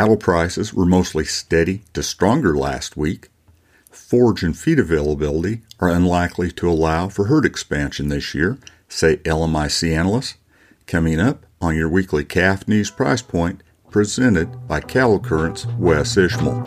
Cattle prices were mostly steady to stronger last week. Forage and feed availability are unlikely to allow for herd expansion this year, say LMIC analysts. Coming up on your weekly calf news price point, presented by Cattle Currents Wes Ishmael.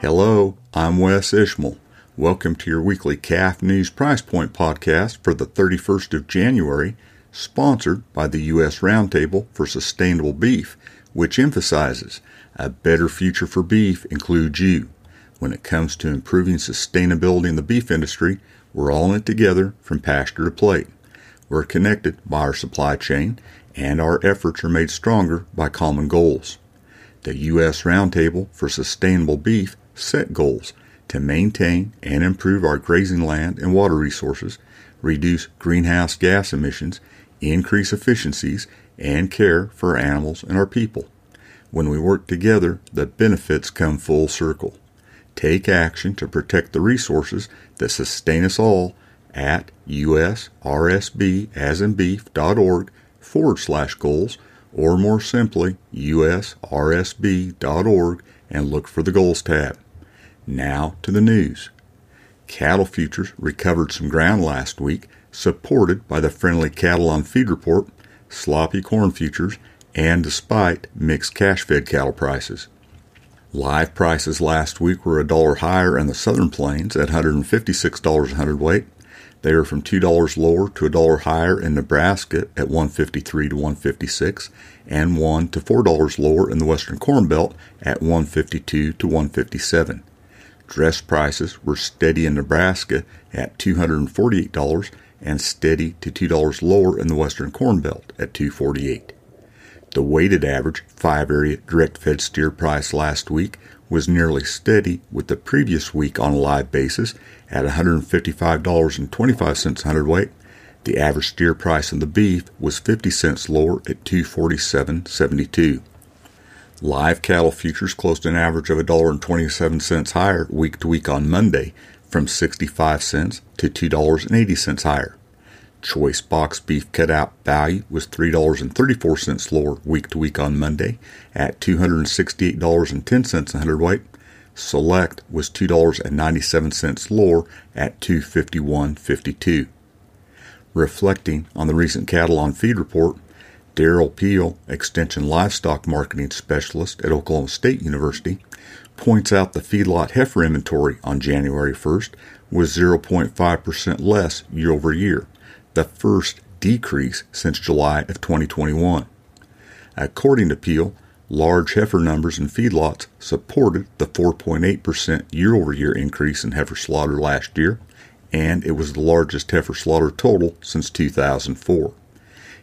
Hello, I'm Wes Ishmael. Welcome to your weekly Calf News Price Point podcast for the 31st of January, sponsored by the U.S. Roundtable for Sustainable Beef, which emphasizes a better future for beef includes you. When it comes to improving sustainability in the beef industry, we're all in it together from pasture to plate. We're connected by our supply chain, and our efforts are made stronger by common goals. The U.S. Roundtable for Sustainable Beef set goals to maintain and improve our grazing land and water resources, reduce greenhouse gas emissions, increase efficiencies, and care for our animals and our people. When we work together, the benefits come full circle. Take action to protect the resources that sustain us all at usrsbasandbeef.org forward slash goals, or more simply, usrsb.org and look for the goals tab. Now to the news. Cattle futures recovered some ground last week, supported by the friendly cattle on feed report, sloppy corn futures, and despite mixed cash fed cattle prices. Live prices last week were a dollar higher in the southern plains at $156 a hundredweight. They are from $2 lower to a dollar higher in Nebraska at 153 to 156 and 1 to $4 lower in the western corn belt at 152 to 157. Dress prices were steady in Nebraska at $248 and steady to $2 lower in the western corn belt at 248. The weighted average five area direct fed steer price last week was nearly steady with the previous week on a live basis at $155.25 a hundredweight. The average steer price in the beef was 50 cents lower at 247.72. Live cattle futures closed an average of $1.27 higher week to week on Monday from 65 cents to $2.80 higher. Choice box beef cutout value was $3.34 lower week to week on Monday at $268.10 a hundredweight. Select was $2.97 lower at 251.52. Reflecting on the recent cattle on feed report, Derrell Peel, Extension Livestock Marketing Specialist at Oklahoma State University, points out the feedlot heifer inventory on January 1st was 0.5% less year over year, the first decrease since July of 2021. According to Peel, large heifer numbers in feedlots supported the 4.8% year over year increase in heifer slaughter last year, and it was the largest heifer slaughter total since 2004.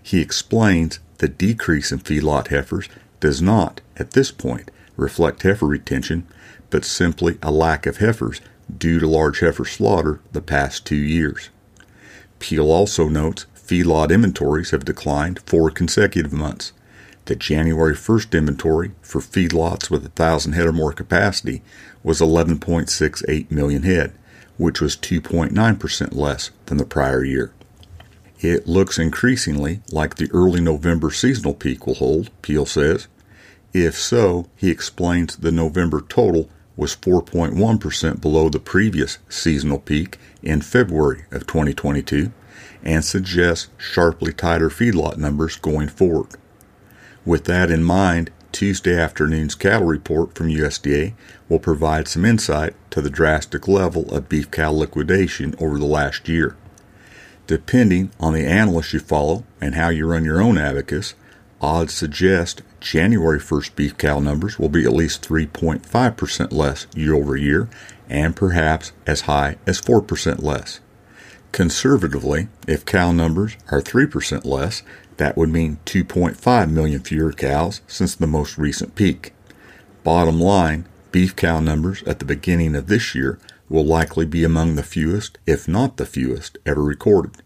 He explains the decrease in feedlot heifers does not, at this point, reflect heifer retention, but simply a lack of heifers due to large heifer slaughter the past two years. Peel also notes feedlot inventories have declined four consecutive months. The January 1st inventory for feedlots with 1,000 head or more capacity was 11.68 million head, which was 2.9% less than the prior year. It looks increasingly like the early November seasonal peak will hold, Peel says. If so, he explains the November total was 4.1% below the previous seasonal peak in February of 2022 and suggests sharply tighter feedlot numbers going forward. With that in mind, Tuesday afternoon's cattle report from USDA will provide some insight to the drastic level of beef cow liquidation over the last year. Depending on the analyst you follow and how you run your own abacus, odds suggest January 1st beef cow numbers will be at least 3.5% less year over year and perhaps as high as 4% less. Conservatively, if cow numbers are 3% less, that would mean 2.5 million fewer cows since the most recent peak. Bottom line, beef cow numbers at the beginning of this year will likely be among the fewest, if not the fewest, ever recorded.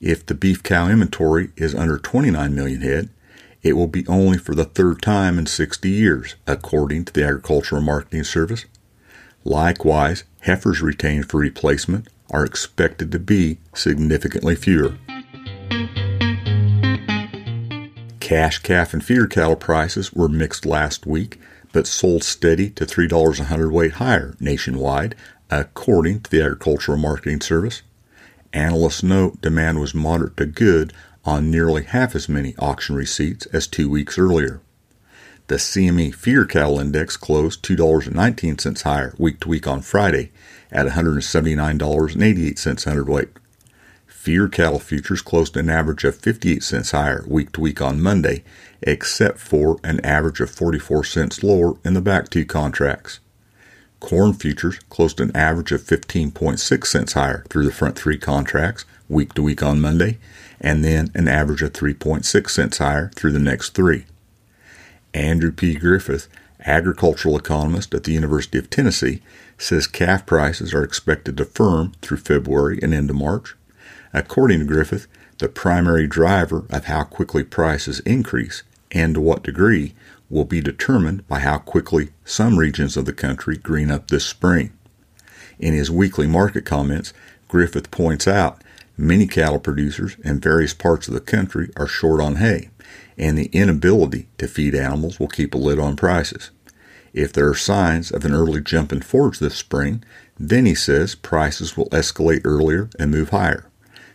If the beef cow inventory is under 29 million head, it will be only for the third time in 60 years, according to the Agricultural Marketing Service. Likewise, heifers retained for replacement are expected to be significantly fewer. Cash calf and feeder cattle prices were mixed last week, but sold steady to $3 a hundredweight higher nationwide, according to the Agricultural Marketing Service. Analysts note demand was moderate to good on nearly half as many auction receipts as two weeks earlier. The CME Feeder Cattle Index closed $2.19 higher week to week on Friday at $179.88 hundredweight. Feeder cattle futures closed an average of 58 cents higher week to week on Monday, except for an average of 44 cents lower in the back two contracts. Corn futures closed an average of 15.6 cents higher through the front three contracts week to week on Monday, and then an average of 3.6 cents higher through the next three. Andrew P. Griffith, agricultural economist at the University of Tennessee, says calf prices are expected to firm through February and into March. According to Griffith, the primary driver of how quickly prices increase and to what degree will be determined by how quickly some regions of the country green up this spring. In his weekly market comments, Griffith points out many cattle producers in various parts of the country are short on hay, and the inability to feed animals will keep a lid on prices. If there are signs of an early jump in forage this spring, then he says prices will escalate earlier and move higher.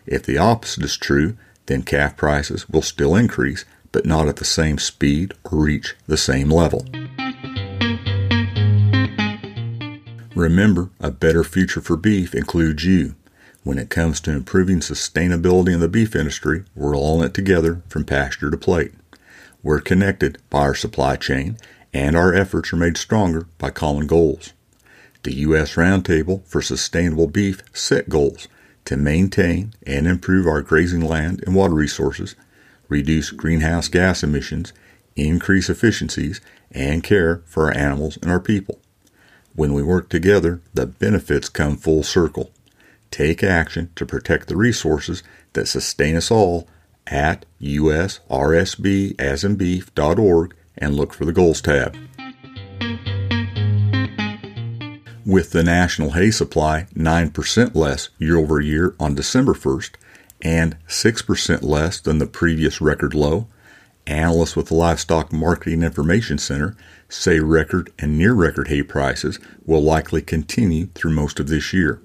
If the opposite is true, then calf prices will still increase, but not at the same speed or reach the same level. Remember, a better future for beef includes you. When it comes to improving sustainability in the beef industry, we're all in it together from pasture to plate. We're connected by our supply chain, and our efforts are made stronger by common goals. The U.S. Roundtable for Sustainable Beef set goals to maintain and improve our grazing land and water resources, reduce greenhouse gas emissions, increase efficiencies, and care for our animals and our people. When we work together, the benefits come full circle. Take action to protect the resources that sustain us all at usrsbasandbeef.org and look for the Goals tab. with the national hay supply 9% less year over year on December 1st and 6% less than the previous record low, analysts with the Livestock Marketing Information Center say record and near record hay prices will likely continue through most of this year.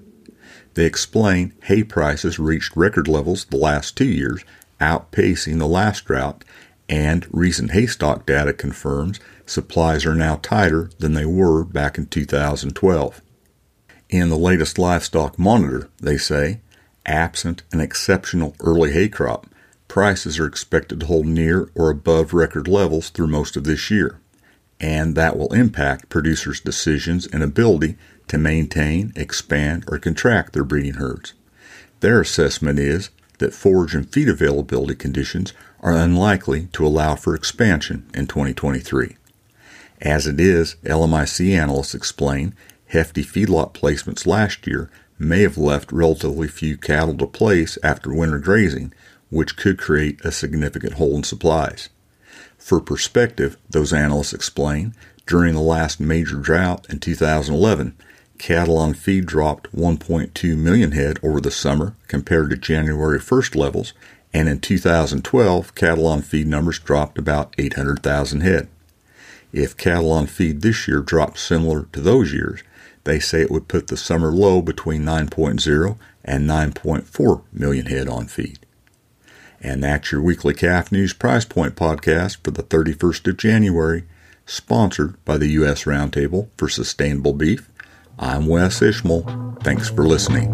They explain hay prices reached record levels the last two years, outpacing the last drought, and recent hay stock data confirms supplies are now tighter than they were back in 2012. In the latest livestock monitor, they say, absent an exceptional early hay crop, prices are expected to hold near or above record levels through most of this year, and that will impact producers' decisions and ability to maintain, expand, or contract their breeding herds. Their assessment is that forage and feed availability conditions are unlikely to allow for expansion in 2023. As it is, LMIC analysts explain hefty feedlot placements last year may have left relatively few cattle to place after winter grazing, which could create a significant hole in supplies. For perspective, those analysts explain, during the last major drought in 2011, cattle on feed dropped 1.2 million head over the summer compared to January 1st levels, and in 2012, cattle on feed numbers dropped about 800,000 head. If cattle on feed this year dropped similar to those years, they say it would put the summer low between 9.0 and 9.4 million head on feed. And that's your weekly Calf News Price Point podcast for the 31st of January, sponsored by the U.S. Roundtable for Sustainable Beef. I'm Wes Ishmael. Thanks for listening.